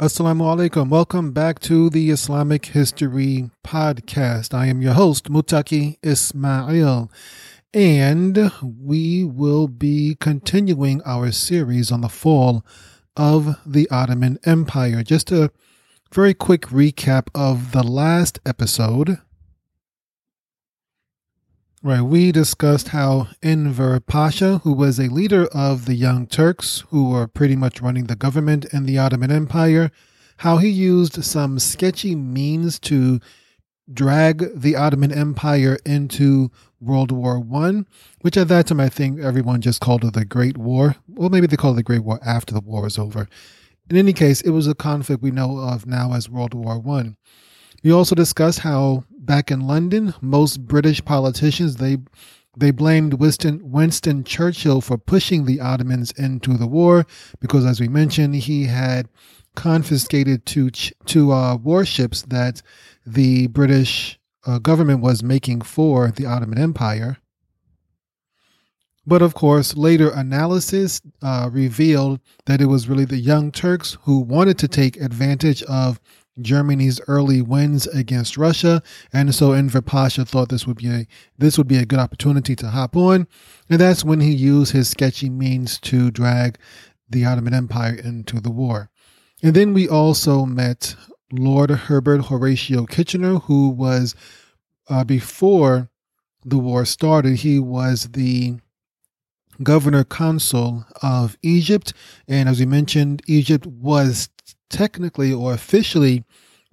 Assalamu alaikum. Welcome back to the Islamic History Podcast. I am your host, Mutaki Ismail, and we will be continuing our series on the fall of the Ottoman Empire. Just a very quick recap of the last episode. Right, we discussed how Enver Pasha, who was a leader of the Young Turks, who were pretty much running the government in the Ottoman Empire, how he used some sketchy means to drag the Ottoman Empire into World War One, which at that time I think everyone just called it the Great War. Well, maybe they called it the Great War after the war was over. In any case, it was a conflict we know of now as World War One. We also discussed how back in London, most British politicians they they blamed Winston Winston Churchill for pushing the Ottomans into the war because, as we mentioned, he had confiscated two two uh, warships that the British uh, government was making for the Ottoman Empire. But of course, later analysis uh, revealed that it was really the Young Turks who wanted to take advantage of Germany's early wins against Russia, and so Enver Pasha thought this would be a this would be a good opportunity to hop on, and that's when he used his sketchy means to drag the Ottoman Empire into the war. And then we also met Lord Herbert Horatio Kitchener, who was uh, before the war started. He was the governor consul of Egypt, and as we mentioned, Egypt was technically or officially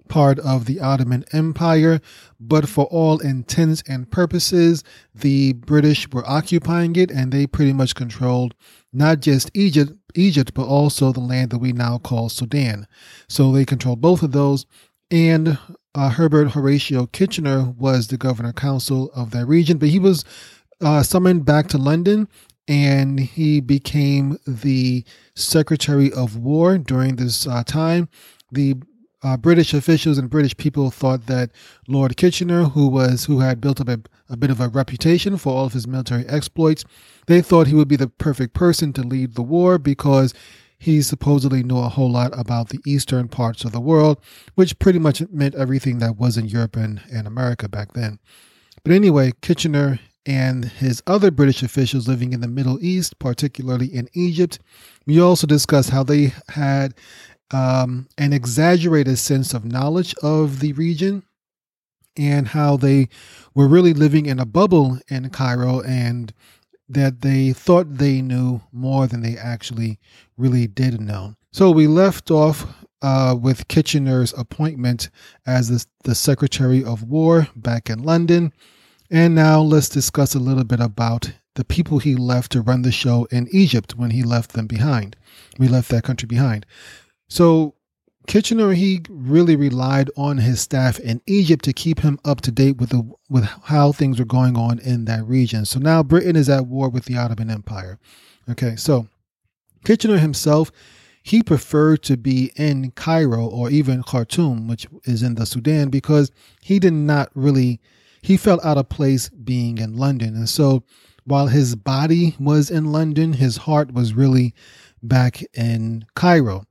part of the Ottoman Empire, but for all intents and purposes, the British were occupying it and they pretty much controlled not just Egypt, Egypt, but also the land that we now call Sudan. So they controlled both of those. And uh, Herbert Horatio Kitchener was the governor council of that region, but he was uh, summoned back to London and he became the Secretary of War during this uh, time. The uh, British officials and British people thought that Lord Kitchener, who was who had built up a, a bit of a reputation for all of his military exploits, they thought he would be the perfect person to lead the war because he supposedly knew a whole lot about the eastern parts of the world, which pretty much meant everything that was in Europe and, and America back then. But anyway, Kitchener and his other British officials living in the Middle East, particularly in Egypt. We also discussed how they had um, an exaggerated sense of knowledge of the region and how they were really living in a bubble in Cairo and that they thought they knew more than they actually really did know. So we left off uh, with Kitchener's appointment as the, the Secretary of War back in London. And now let's discuss a little bit about the people he left to run the show in Egypt when he left them behind. We left that country behind. So Kitchener he really relied on his staff in Egypt to keep him up to date with the with how things were going on in that region. So now Britain is at war with the Ottoman Empire. Okay, so Kitchener himself he preferred to be in Cairo or even Khartoum, which is in the Sudan, because he did not really he felt out of place being in London. And so while his body was in London, his heart was really back in Cairo.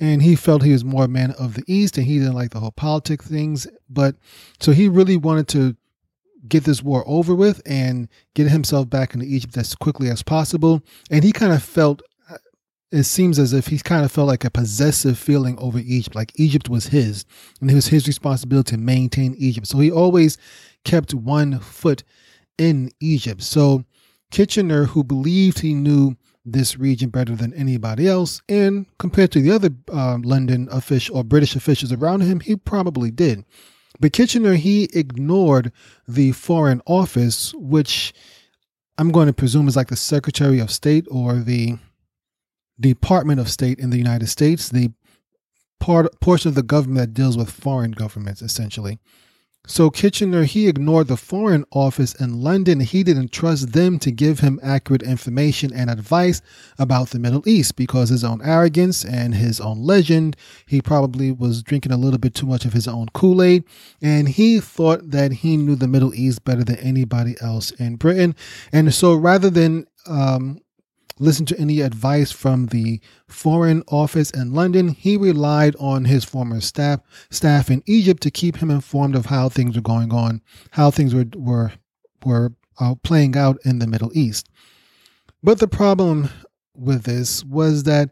And he felt he was more a man of the East and he didn't like the whole politic things. But so he really wanted to get this war over with and get himself back into Egypt as quickly as possible. And he kind of felt it seems as if he kind of felt like a possessive feeling over Egypt, like Egypt was his, and it was his responsibility to maintain Egypt. So he always kept one foot in Egypt. So Kitchener, who believed he knew this region better than anybody else, and compared to the other uh, London official or British officials around him, he probably did. But Kitchener, he ignored the Foreign Office, which I'm going to presume is like the Secretary of State or the Department of State in the United States, the part portion of the government that deals with foreign governments, essentially. So Kitchener, he ignored the Foreign Office in London. He didn't trust them to give him accurate information and advice about the Middle East because his own arrogance and his own legend, he probably was drinking a little bit too much of his own Kool-Aid. And he thought that he knew the Middle East better than anybody else in Britain. And so rather than um, listen to any advice from the Foreign Office in London. He relied on his former staff staff in Egypt to keep him informed of how things were going on, how things were were were uh, playing out in the Middle East. But the problem with this was that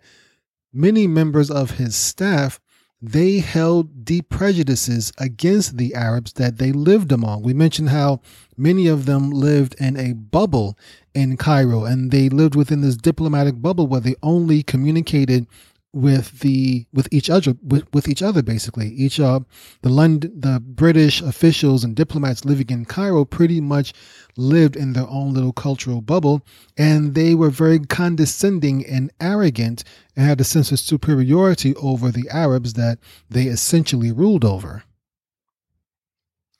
many members of his staff they held deep prejudices against the Arabs that they lived among. We mentioned how many of them lived in a bubble in Cairo and they lived within this diplomatic bubble where they only communicated with the with each other with, with each other basically. Each uh the london the british officials and diplomats living in cairo pretty much lived in their own little cultural bubble and they were very condescending and arrogant and had a sense of superiority over the arabs that they essentially ruled over.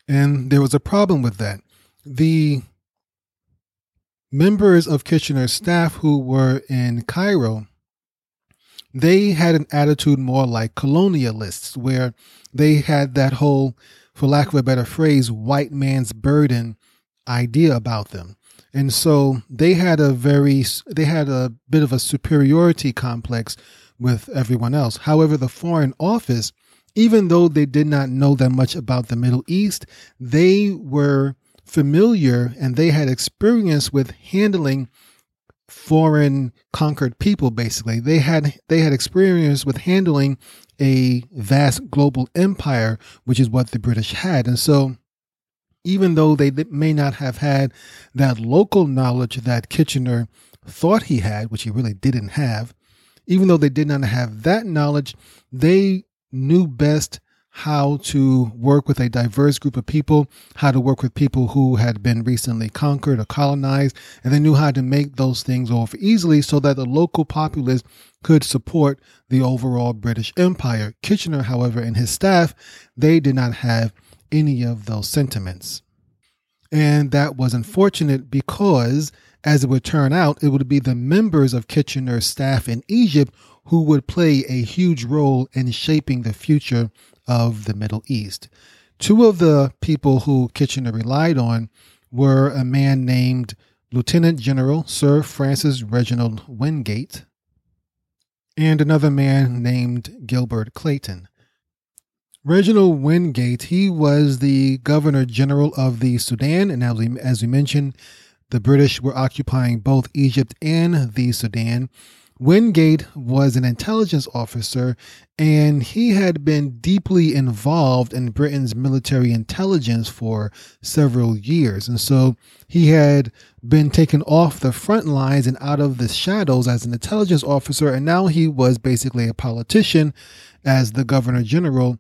And there was a problem with that. The members of kitchener's staff who were in cairo they had an attitude more like colonialists, where they had that whole, for lack of a better phrase, white man's burden idea about them. And so they had a very, they had a bit of a superiority complex with everyone else. However, the Foreign Office, even though they did not know that much about the Middle East, they were familiar and they had experience with handling foreign conquered people basically. They had they had experience with handling a vast global empire which is what the british had. And so even though they may not have had that local knowledge that kitchener thought he had which he really didn't have even though they did not have that knowledge they knew best how to work with a diverse group of people, how to work with people who had been recently conquered or colonized, and they knew how to make those things off easily so that the local populace could support the overall British Empire. Kitchener, however, and his staff, they did not have any of those sentiments. And that was unfortunate because, as it would turn out, it would be the members of Kitchener's staff in Egypt who would play a huge role in shaping the future of the Middle East. Two of the people who Kitchener relied on were a man named Lieutenant General Sir Francis Reginald Wingate and another man named Gilbert Clayton. Reginald Wingate, he was the Governor General of the Sudan, and as we, as we mentioned, the British were occupying both Egypt and the Sudan. Wingate was an intelligence officer and he had been deeply involved in Britain's military intelligence for several years. And so he had been taken off the front lines and out of the shadows as an intelligence officer. And now he was basically a politician as the governor general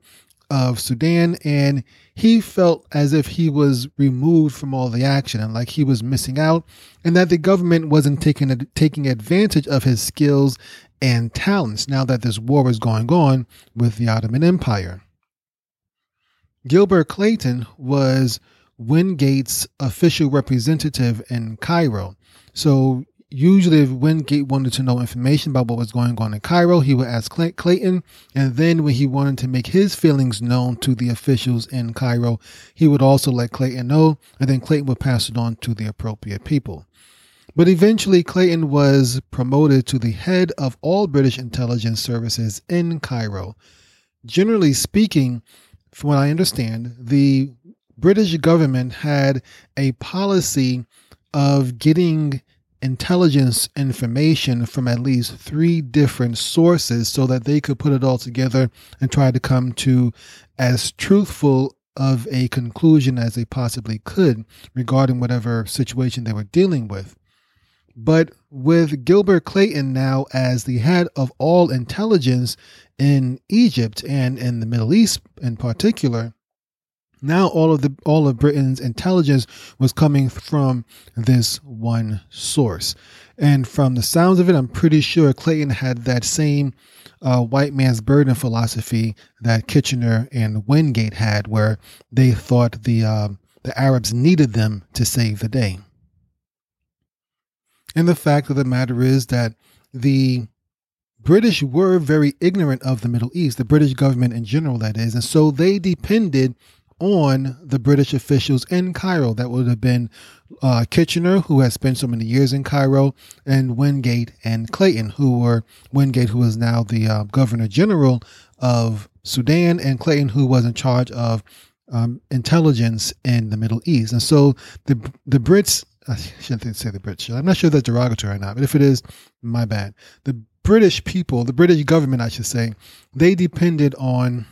of Sudan, and he felt as if he was removed from all the action and like he was missing out, and that the government wasn't taking taking advantage of his skills and talents now that this war was going on with the Ottoman Empire. Gilbert Clayton was Wingate's official representative in Cairo. So usually if Wingate wanted to know information about what was going on in Cairo, he would ask Clayton. And then when he wanted to make his feelings known to the officials in Cairo, he would also let Clayton know, and then Clayton would pass it on to the appropriate people. But eventually, Clayton was promoted to the head of all British intelligence services in Cairo. Generally speaking, from what I understand, the British government had a policy of getting intelligence information from at least three different sources so that they could put it all together and try to come to as truthful of a conclusion as they possibly could regarding whatever situation they were dealing with. But with Gilbert Clayton now as the head of all intelligence in Egypt and in the Middle East in particular, now all of the all of Britain's intelligence was coming from this one source. And from the sounds of it, I'm pretty sure Clayton had that same uh, white man's burden philosophy that Kitchener and Wingate had, where they thought the uh, the Arabs needed them to save the day. And the fact of the matter is that the British were very ignorant of the Middle East, the British government in general, that is, and so they depended on the British officials in Cairo. That would have been uh, Kitchener, who had spent so many years in Cairo, and Wingate and Clayton, who were Wingate, who is now the uh, Governor General of Sudan, and Clayton, who was in charge of um, intelligence in the Middle East. And so the the Brits, I shouldn't say the Brits. I'm not sure that's derogatory or not, but if it is, my bad. The British people, the British government, I should say, they depended on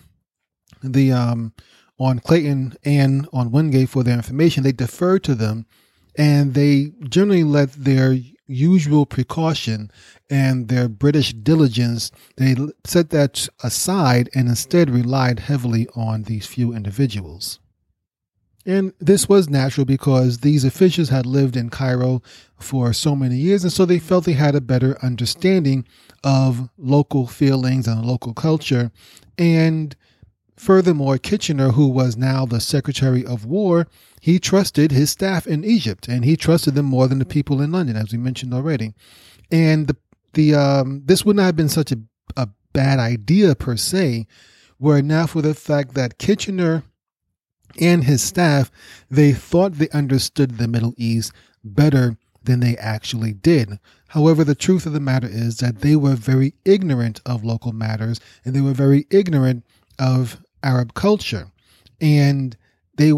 the um, on Clayton and on Wingate for their information. They deferred to them, and they generally let their usual precaution and their British diligence, they set that aside and instead relied heavily on these few individuals. And this was natural because these officials had lived in Cairo for so many years, and so they felt they had a better understanding of local feelings and local culture. And furthermore, Kitchener, who was now the Secretary of War, he trusted his staff in Egypt, and he trusted them more than the people in London, as we mentioned already. And the the um, this would not have been such a, a bad idea per se, were it not for the fact that Kitchener and his staff they thought they understood the Middle East better than they actually did. However, the truth of the matter is that they were very ignorant of local matters and they were very ignorant of Arab culture. And they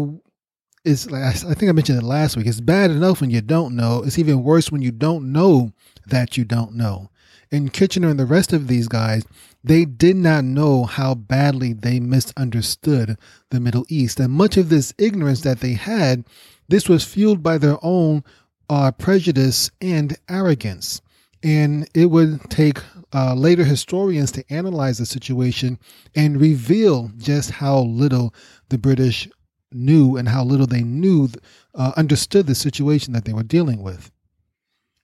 is I think I mentioned it last week. It's bad enough when you don't know. It's even worse when you don't know that you don't know. And Kitchener and the rest of these guys, they did not know how badly they misunderstood the Middle East. And much of this ignorance that they had, this was fueled by their own uh, prejudice and arrogance. And it would take uh, later historians to analyze the situation and reveal just how little the British knew and how little they knew, uh, understood the situation that they were dealing with.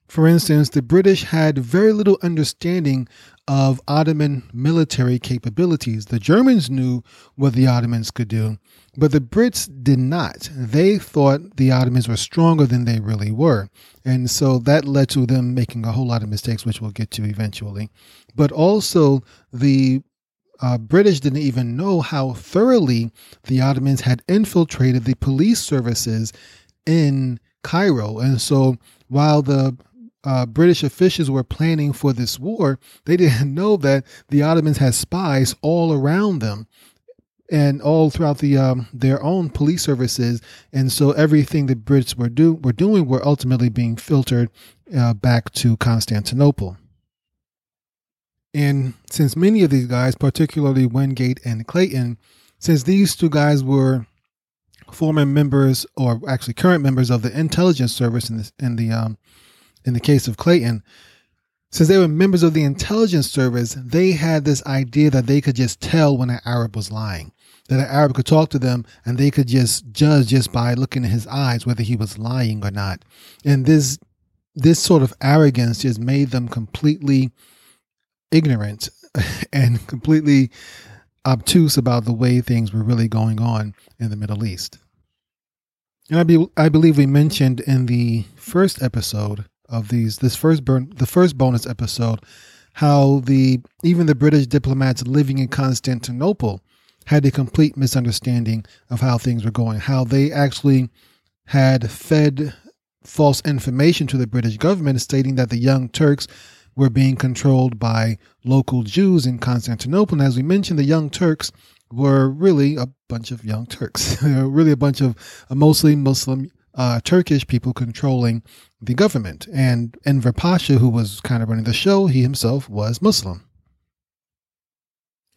For instance, the British had very little understanding of Ottoman military capabilities. The Germans knew what the Ottomans could do, but the Brits did not. They thought the Ottomans were stronger than they really were. And so that led to them making a whole lot of mistakes, which we'll get to eventually. But also, the uh, British didn't even know how thoroughly the Ottomans had infiltrated the police services in Cairo. And so while the uh, British officials were planning for this war, they didn't know that the Ottomans had spies all around them and all throughout the um, their own police services, and so everything the Brits were do were doing were ultimately being filtered uh, back to Constantinople. And since many of these guys, particularly Wingate and Clayton, since these two guys were former members or actually current members of the intelligence service in the in the um, in the case of Clayton, since they were members of the intelligence service, they had this idea that they could just tell when an Arab was lying. That an Arab could talk to them and they could just judge just by looking in his eyes whether he was lying or not. And this this sort of arrogance just made them completely ignorant and completely obtuse about the way things were really going on in the Middle East. And I, be, I believe we mentioned in the first episode of these this first burn the first bonus episode how the even the British diplomats living in Constantinople had a complete misunderstanding of how things were going, how they actually had fed false information to the British government stating that the Young Turks were being controlled by local Jews in Constantinople. And as we mentioned, the Young Turks were really a bunch of young Turks. they were really a bunch of mostly Muslim uh, Turkish people controlling the government. And Enver Pasha, who was kind of running the show, he himself was Muslim.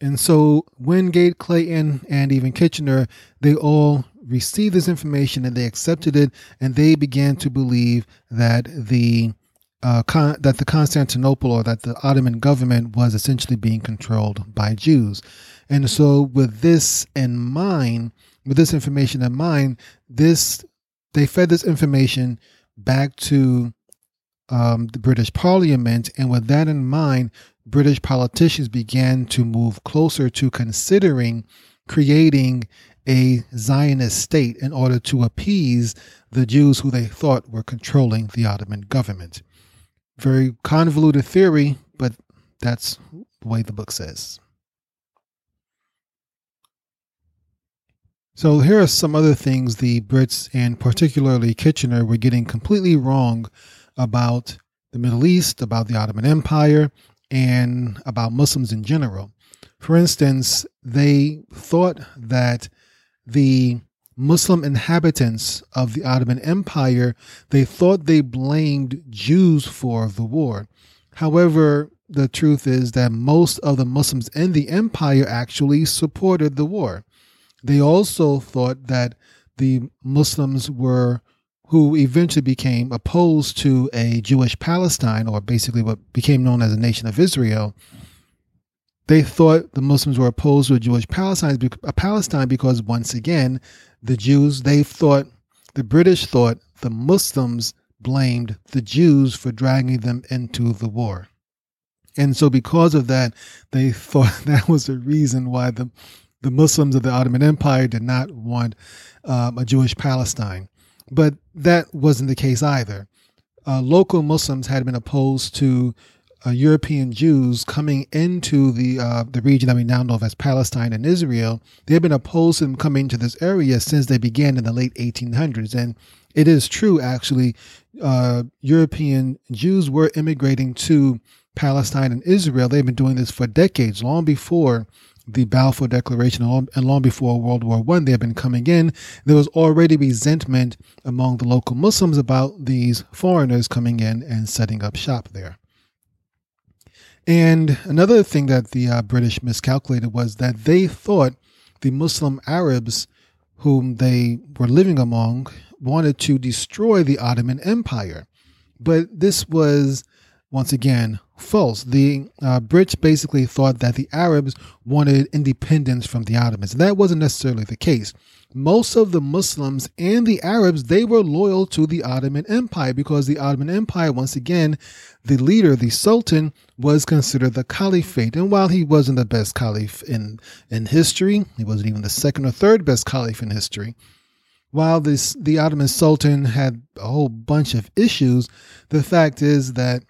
And so Wingate, Clayton, and even Kitchener, they all received this information and they accepted it, and they began to believe that the uh, con- that the Constantinople or that the Ottoman government was essentially being controlled by Jews. And so, with this in mind, with this information in mind, this they fed this information back to um, the British Parliament, and with that in mind, British politicians began to move closer to considering creating a Zionist state in order to appease the Jews who they thought were controlling the Ottoman government. Very convoluted theory, but that's the way the book says. So here are some other things the Brits and particularly Kitchener were getting completely wrong about the Middle East, about the Ottoman Empire, and about Muslims in general. For instance, they thought that the Muslim inhabitants of the Ottoman Empire, they thought they blamed Jews for the war. However, the truth is that most of the Muslims in the empire actually supported the war. They also thought that the Muslims were who eventually became opposed to a Jewish Palestine, or basically what became known as a nation of Israel. They thought the Muslims were opposed to a Jewish Palestine, a Palestine because once again, the Jews, they thought, the British thought the Muslims blamed the Jews for dragging them into the war. And so because of that, they thought that was the reason why the, the Muslims of the Ottoman Empire did not want um, a Jewish Palestine. But that wasn't the case either. Uh, local Muslims had been opposed to uh, European Jews coming into the uh, the region that we now know as Palestine and Israel. They had been opposed to them coming to this area since they began in the late 1800s, and it is true actually. Uh, European Jews were immigrating to Palestine and Israel. They've been doing this for decades, long before the Balfour Declaration and long before World War One, they had been coming in. There was already resentment among the local Muslims about these foreigners coming in and setting up shop there. And another thing that the uh, British miscalculated was that they thought the Muslim Arabs whom they were living among wanted to destroy the Ottoman Empire. But this was, once again, false. The uh, Brits basically thought that the Arabs wanted independence from the Ottomans. That wasn't necessarily the case. Most of the Muslims and the Arabs, they were loyal to the Ottoman Empire because the Ottoman Empire, once again, the leader, the Sultan, was considered the caliphate. And while he wasn't the best caliph in, in history, he wasn't even the second or third best caliph in history. While this the Ottoman Sultan had a whole bunch of issues, the fact is that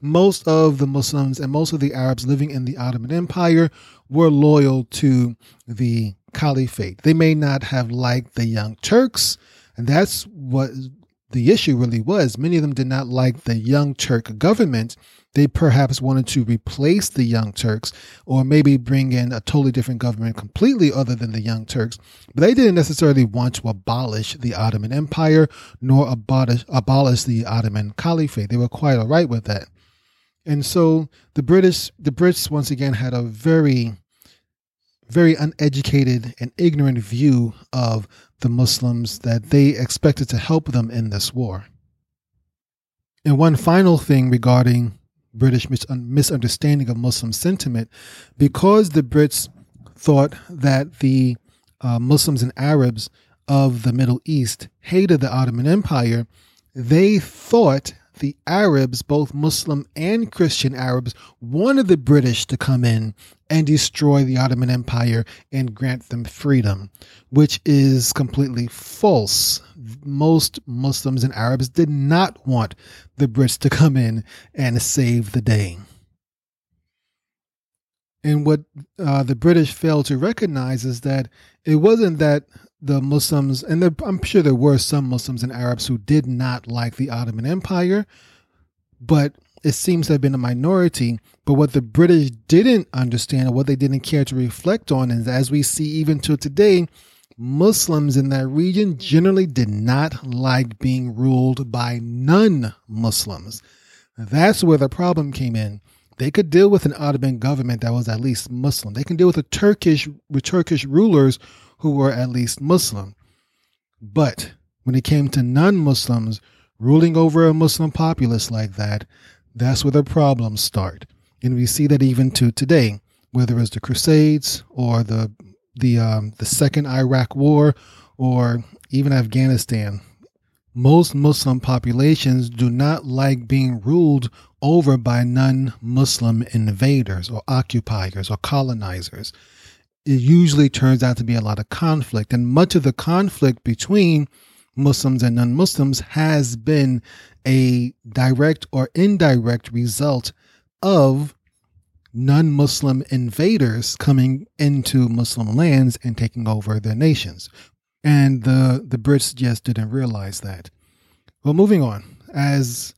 most of the Muslims and most of the Arabs living in the Ottoman Empire were loyal to the caliphate. They may not have liked the Young Turks, and that's what the issue really was. Many of them did not like the Young Turk government. They perhaps wanted to replace the Young Turks or maybe bring in a totally different government completely other than the Young Turks. But they didn't necessarily want to abolish the Ottoman Empire nor abolish, abolish the Ottoman Caliphate. They were quite all right with that. And so the British, the Brits once again had a very, very uneducated and ignorant view of the Muslims that they expected to help them in this war. And one final thing regarding British mis- misunderstanding of Muslim sentiment, because the Brits thought that the uh, Muslims and Arabs of the Middle East hated the Ottoman Empire, they thought the Arabs, both Muslim and Christian Arabs, wanted the British to come in and destroy the Ottoman Empire and grant them freedom, which is completely false. Most Muslims and Arabs did not want the Brits to come in and save the day. And what uh, the British failed to recognize is that it wasn't that the Muslims, and I'm sure there were some Muslims and Arabs who did not like the Ottoman Empire, but it seems to have been a minority. But what the British didn't understand or what they didn't care to reflect on is, as we see even to today, Muslims in that region generally did not like being ruled by non Muslims. That's where the problem came in. They could deal with an Ottoman government that was at least Muslim. They can deal with the Turkish with Turkish rulers who were at least Muslim. But when it came to non Muslims ruling over a Muslim populace like that, that's where the problems start. And we see that even to today, whether it's the Crusades or the the um, the second Iraq War or even Afghanistan, most Muslim populations do not like being ruled over by non-Muslim invaders or occupiers or colonizers it usually turns out to be a lot of conflict. And much of the conflict between Muslims and non Muslims has been a direct or indirect result of non Muslim invaders coming into Muslim lands and taking over their nations. And the, the Brits just didn't realize that. Well, moving on. As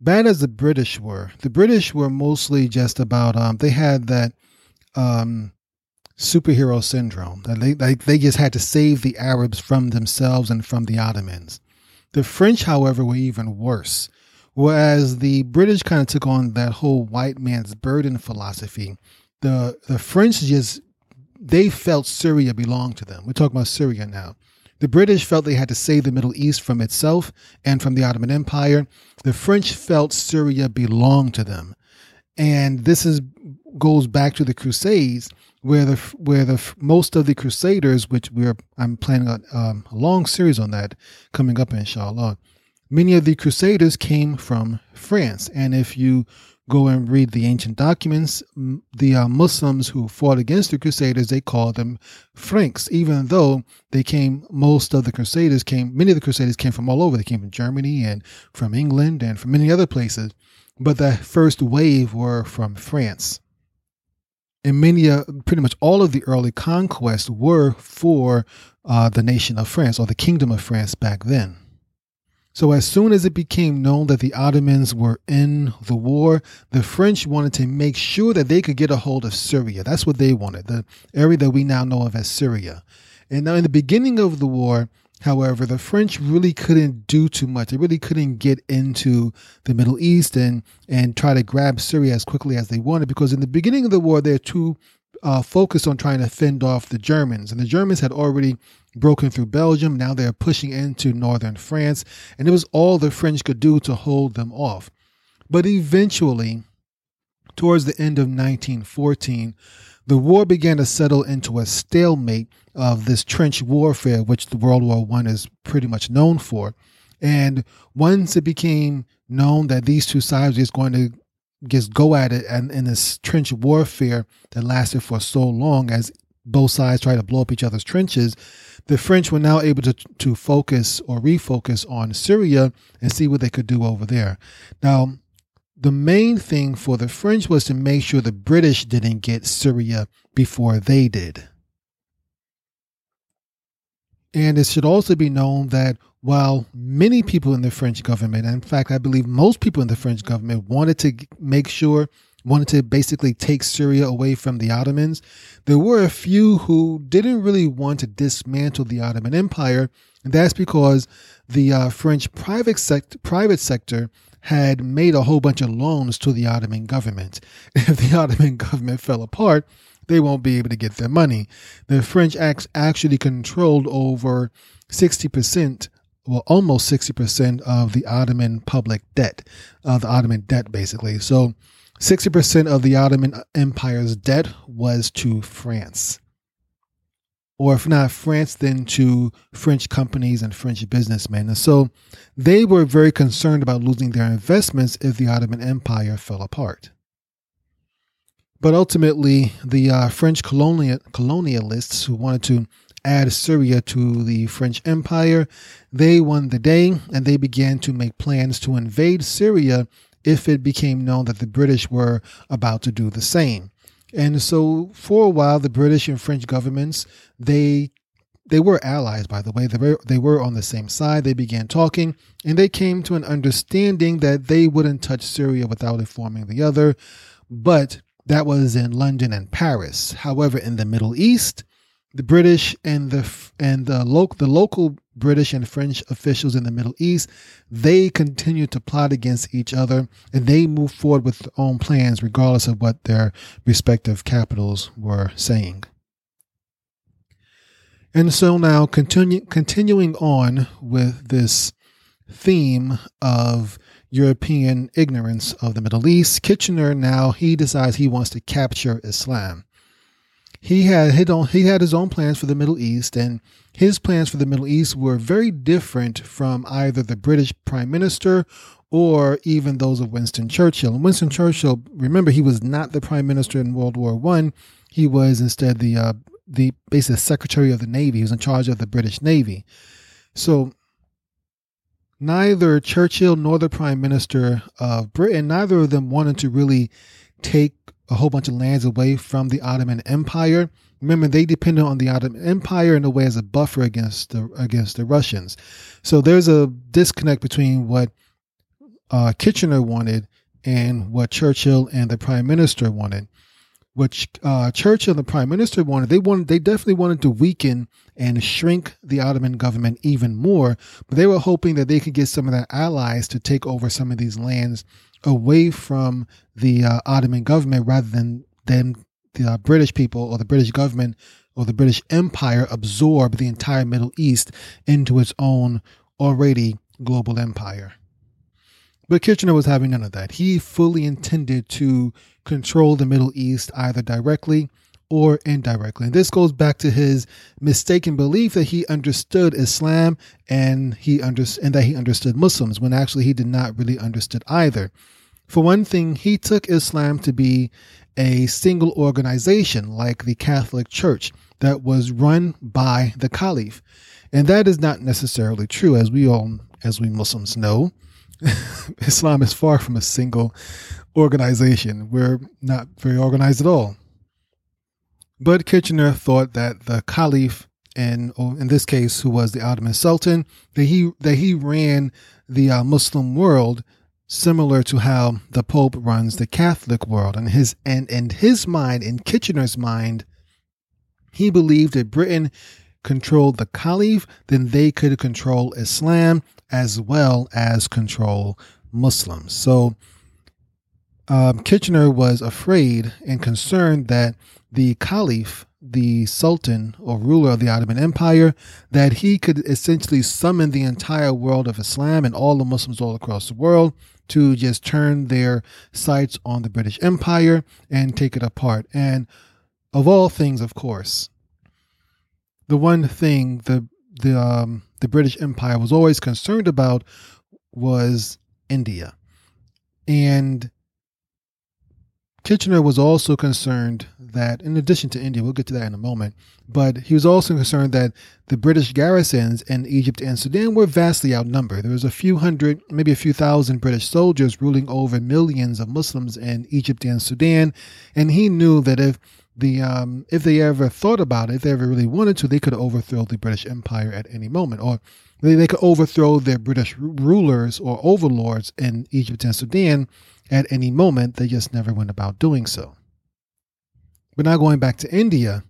bad as the British were, the British were mostly just about, um, they had that um, superhero syndrome. That they, they, they just had to save the Arabs from themselves and from the Ottomans. The French, however, were even worse. Whereas the British kind of took on that whole white man's burden philosophy, the the French just they felt Syria belonged to them. We're talking about Syria now. The British felt they had to save the Middle East from itself and from the Ottoman Empire. The French felt Syria belonged to them. And this is goes back to the Crusades, where the where the most of the Crusaders, which we're I'm planning a, um, a long series on that coming up, inshallah Many of the Crusaders came from France, and if you go and read the ancient documents, the uh, Muslims who fought against the Crusaders, they called them Franks, even though they came, most of the Crusaders came, many of the Crusaders came from all over. They came from Germany and from England and from many other places. But the first wave were from France. And many, uh, pretty much all of the early conquests were for uh, the nation of France or the kingdom of France back then. So, as soon as it became known that the Ottomans were in the war, the French wanted to make sure that they could get a hold of Syria. That's what they wanted, the area that we now know of as Syria. And now, in the beginning of the war, however, the French really couldn't do too much. They really couldn't get into the Middle East and, and try to grab Syria as quickly as they wanted because in the beginning of the war, they're too uh, focused on trying to fend off the Germans. And the Germans had already broken through Belgium. Now they're pushing into northern France, and it was all the French could do to hold them off. But eventually, towards the end of 1914, the war began to settle into a stalemate of this trench warfare, which the World War One is pretty much known for. And once it became known that these two sides were just going to just go at it and in this trench warfare that lasted for so long as both sides tried to blow up each other's trenches, the French were now able to, to focus or refocus on Syria and see what they could do over there. Now, the main thing for the French was to make sure the British didn't get Syria before they did. And it should also be known that while many people in the French government, in fact, I believe most people in the French government wanted to make sure wanted to basically take Syria away from the Ottomans. There were a few who didn't really want to dismantle the Ottoman Empire, and that's because the uh, French private sect- private sector had made a whole bunch of loans to the Ottoman government. If the Ottoman government fell apart, they won't be able to get their money. The French actually controlled over 60% well, almost 60% of the Ottoman public debt, uh, the Ottoman debt, basically. So 60% of the Ottoman Empire's debt was to France. Or if not France, then to French companies and French businessmen. And so they were very concerned about losing their investments if the Ottoman Empire fell apart. But ultimately, the uh, French colonial, colonialists who wanted to add Syria to the French Empire, they won the day and they began to make plans to invade Syria if it became known that the British were about to do the same. And so for a while the British and French governments they they were allies by the way. They were they were on the same side. They began talking and they came to an understanding that they wouldn't touch Syria without informing the other. But that was in London and Paris. However in the Middle East the British and the and the local the local British and French officials in the Middle East they continued to plot against each other and they moved forward with their own plans regardless of what their respective capitals were saying. And so now continue, continuing on with this theme of European ignorance of the Middle East, Kitchener now he decides he wants to capture Islam he had his own, he had his own plans for the Middle East, and his plans for the Middle East were very different from either the British Prime Minister or even those of Winston Churchill. And Winston Churchill, remember, he was not the Prime Minister in World War One. He was instead the uh, the basic Secretary of the Navy. He was in charge of the British Navy. So neither Churchill nor the Prime Minister of Britain, neither of them wanted to really take a whole bunch of lands away from the Ottoman Empire. Remember, they depended on the Ottoman Empire in a way as a buffer against the against the Russians. So there's a disconnect between what uh, Kitchener wanted and what Churchill and the Prime Minister wanted. What uh, Churchill and the Prime Minister wanted, they wanted, they definitely wanted to weaken and shrink the Ottoman government even more. But they were hoping that they could get some of their allies to take over some of these lands away from the uh, Ottoman government rather than than the uh, British people or the British government or the British Empire absorb the entire Middle East into its own already global empire. But Kitchener was having none of that. He fully intended to control the Middle East either directly or indirectly. And this goes back to his mistaken belief that he understood Islam and he under, and that he understood Muslims when actually he did not really understood either. For one thing, he took Islam to be a single organization like the Catholic Church that was run by the Caliph. And that is not necessarily true, as we all, as we Muslims know. Islam is far from a single organization. We're not very organized at all. But Kitchener thought that the Caliph, and in this case, who was the Ottoman Sultan, that he that he ran the uh, Muslim world similar to how the Pope runs the Catholic world. And his and in his mind, in Kitchener's mind, he believed that Britain controlled the Caliph, then they could control Islam as well as control Muslims. So um, Kitchener was afraid and concerned that the Caliph, the Sultan or ruler of the Ottoman Empire, that he could essentially summon the entire world of Islam and all the Muslims all across the world to just turn their sights on the British Empire and take it apart. And of all things, of course, the one thing the the um, the British Empire was always concerned about was India. And Kitchener was also concerned that, in addition to India, we'll get to that in a moment, but he was also concerned that the British garrisons in Egypt and Sudan were vastly outnumbered. There was a few hundred, maybe a few thousand British soldiers ruling over millions of Muslims in Egypt and Sudan, and he knew that if the um, if they ever thought about it, if they ever really wanted to, they could overthrow the British Empire at any moment, or they, they could overthrow their British rulers or overlords in Egypt and Sudan at any moment. They just never went about doing so. But now going back to India,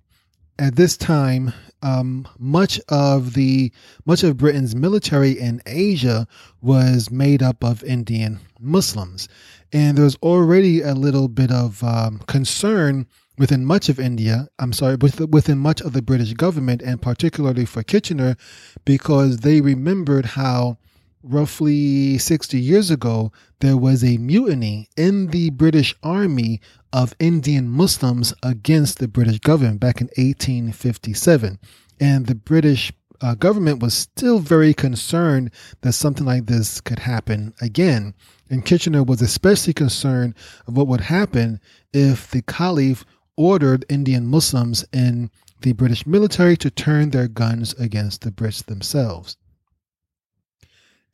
at this time, um, much of the much of Britain's military in Asia was made up of Indian Muslims, and there was already a little bit of um, concern within much of India, I'm sorry, within much of the British government, and particularly for Kitchener, because they remembered how roughly 60 years ago there was a mutiny in the British Army of Indian Muslims against the British government back in 1857. And the British uh, government was still very concerned that something like this could happen again. And Kitchener was especially concerned of what would happen if the Caliph ordered Indian Muslims in the British military to turn their guns against the Brits themselves.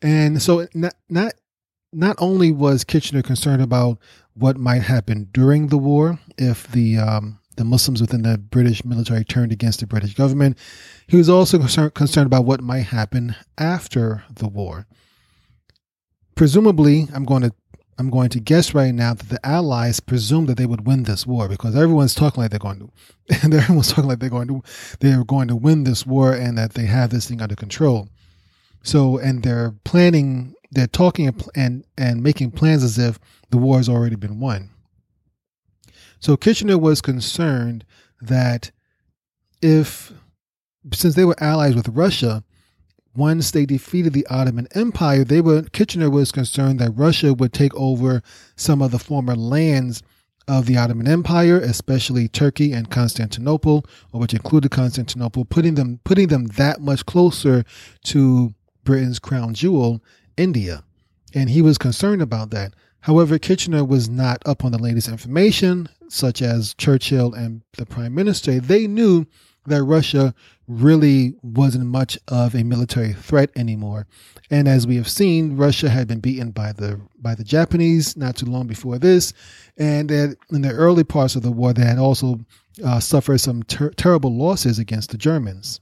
And so not not not only was Kitchener concerned about what might happen during the war if the um, the Muslims within the British military turned against the British government, he was also concerned, concerned about what might happen after the war. Presumably, I'm going to I'm going to guess right now that the Allies presumed that they would win this war because everyone's talking like they're going to, everyone's talking like they're going to, they're going to win this war and that they have this thing under control. So, and they're planning, they're talking and and making plans as if the war has already been won. So Kitchener was concerned that if, since they were allies with Russia, once they defeated the Ottoman Empire, they were Kitchener was concerned that Russia would take over some of the former lands of the Ottoman Empire, especially Turkey and Constantinople, or which included Constantinople, putting them putting them that much closer to Britain's crown jewel, India. And he was concerned about that. However, Kitchener was not up on the latest information, such as Churchill and the Prime Minister. They knew that Russia really wasn't much of a military threat anymore. And as we have seen, Russia had been beaten by the by the Japanese not too long before this, and in the early parts of the war, they had also uh, suffered some ter- terrible losses against the Germans.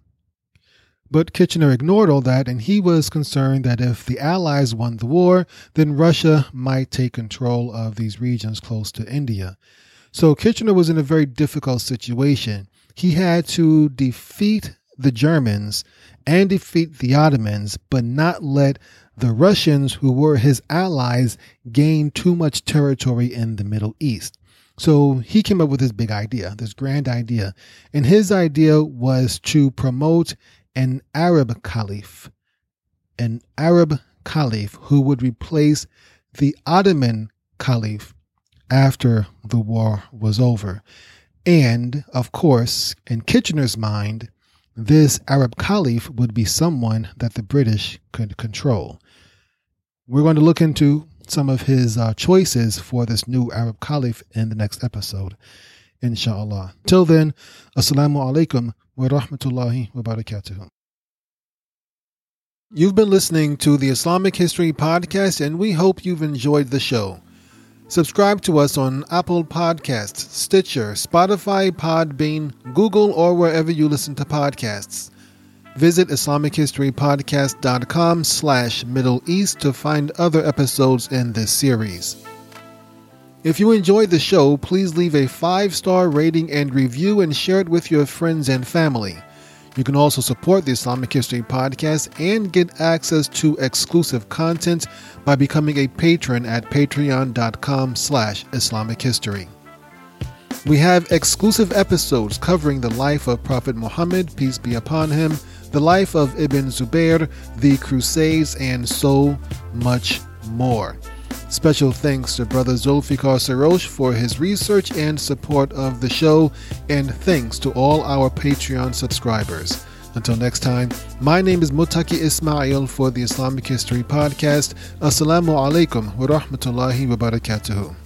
But Kitchener ignored all that, and he was concerned that if the Allies won the war, then Russia might take control of these regions close to India. So Kitchener was in a very difficult situation. He had to defeat the Germans and defeat the Ottomans, but not let the Russians, who were his allies, gain too much territory in the Middle East. So he came up with this big idea, this grand idea. And his idea was to promote an Arab caliph, an Arab caliph who would replace the Ottoman caliph after the war was over. And, of course, in Kitchener's mind, this Arab caliph would be someone that the British could control. We're going to look into some of his uh, choices for this new Arab caliph in the next episode, inshallah. Till then, Assalamu alaikum You've been listening to the Islamic History Podcast, and we hope you've enjoyed the show. Subscribe to us on Apple Podcasts, Stitcher, Spotify, Podbean, Google, or wherever you listen to podcasts. Visit IslamicHistoryPodcast.com slash Middle East to find other episodes in this series. If you enjoyed the show, please leave a five-star rating and review and share it with your friends and family. You can also support the Islamic History Podcast and get access to exclusive content by becoming a patron at patreon.com slash Islamic History. We have exclusive episodes covering the life of Prophet Muhammad, peace be upon him, the life of Ibn Zubayr, the Crusades, and so much more. Special thanks to Brother Zulfikar Sarosh for his research and support of the show, and thanks to all our Patreon subscribers. Until next time, my name is Mutaki Ismail for the Islamic History Podcast. Assalamu alaikum wa rahmatullahi wa barakatuhu.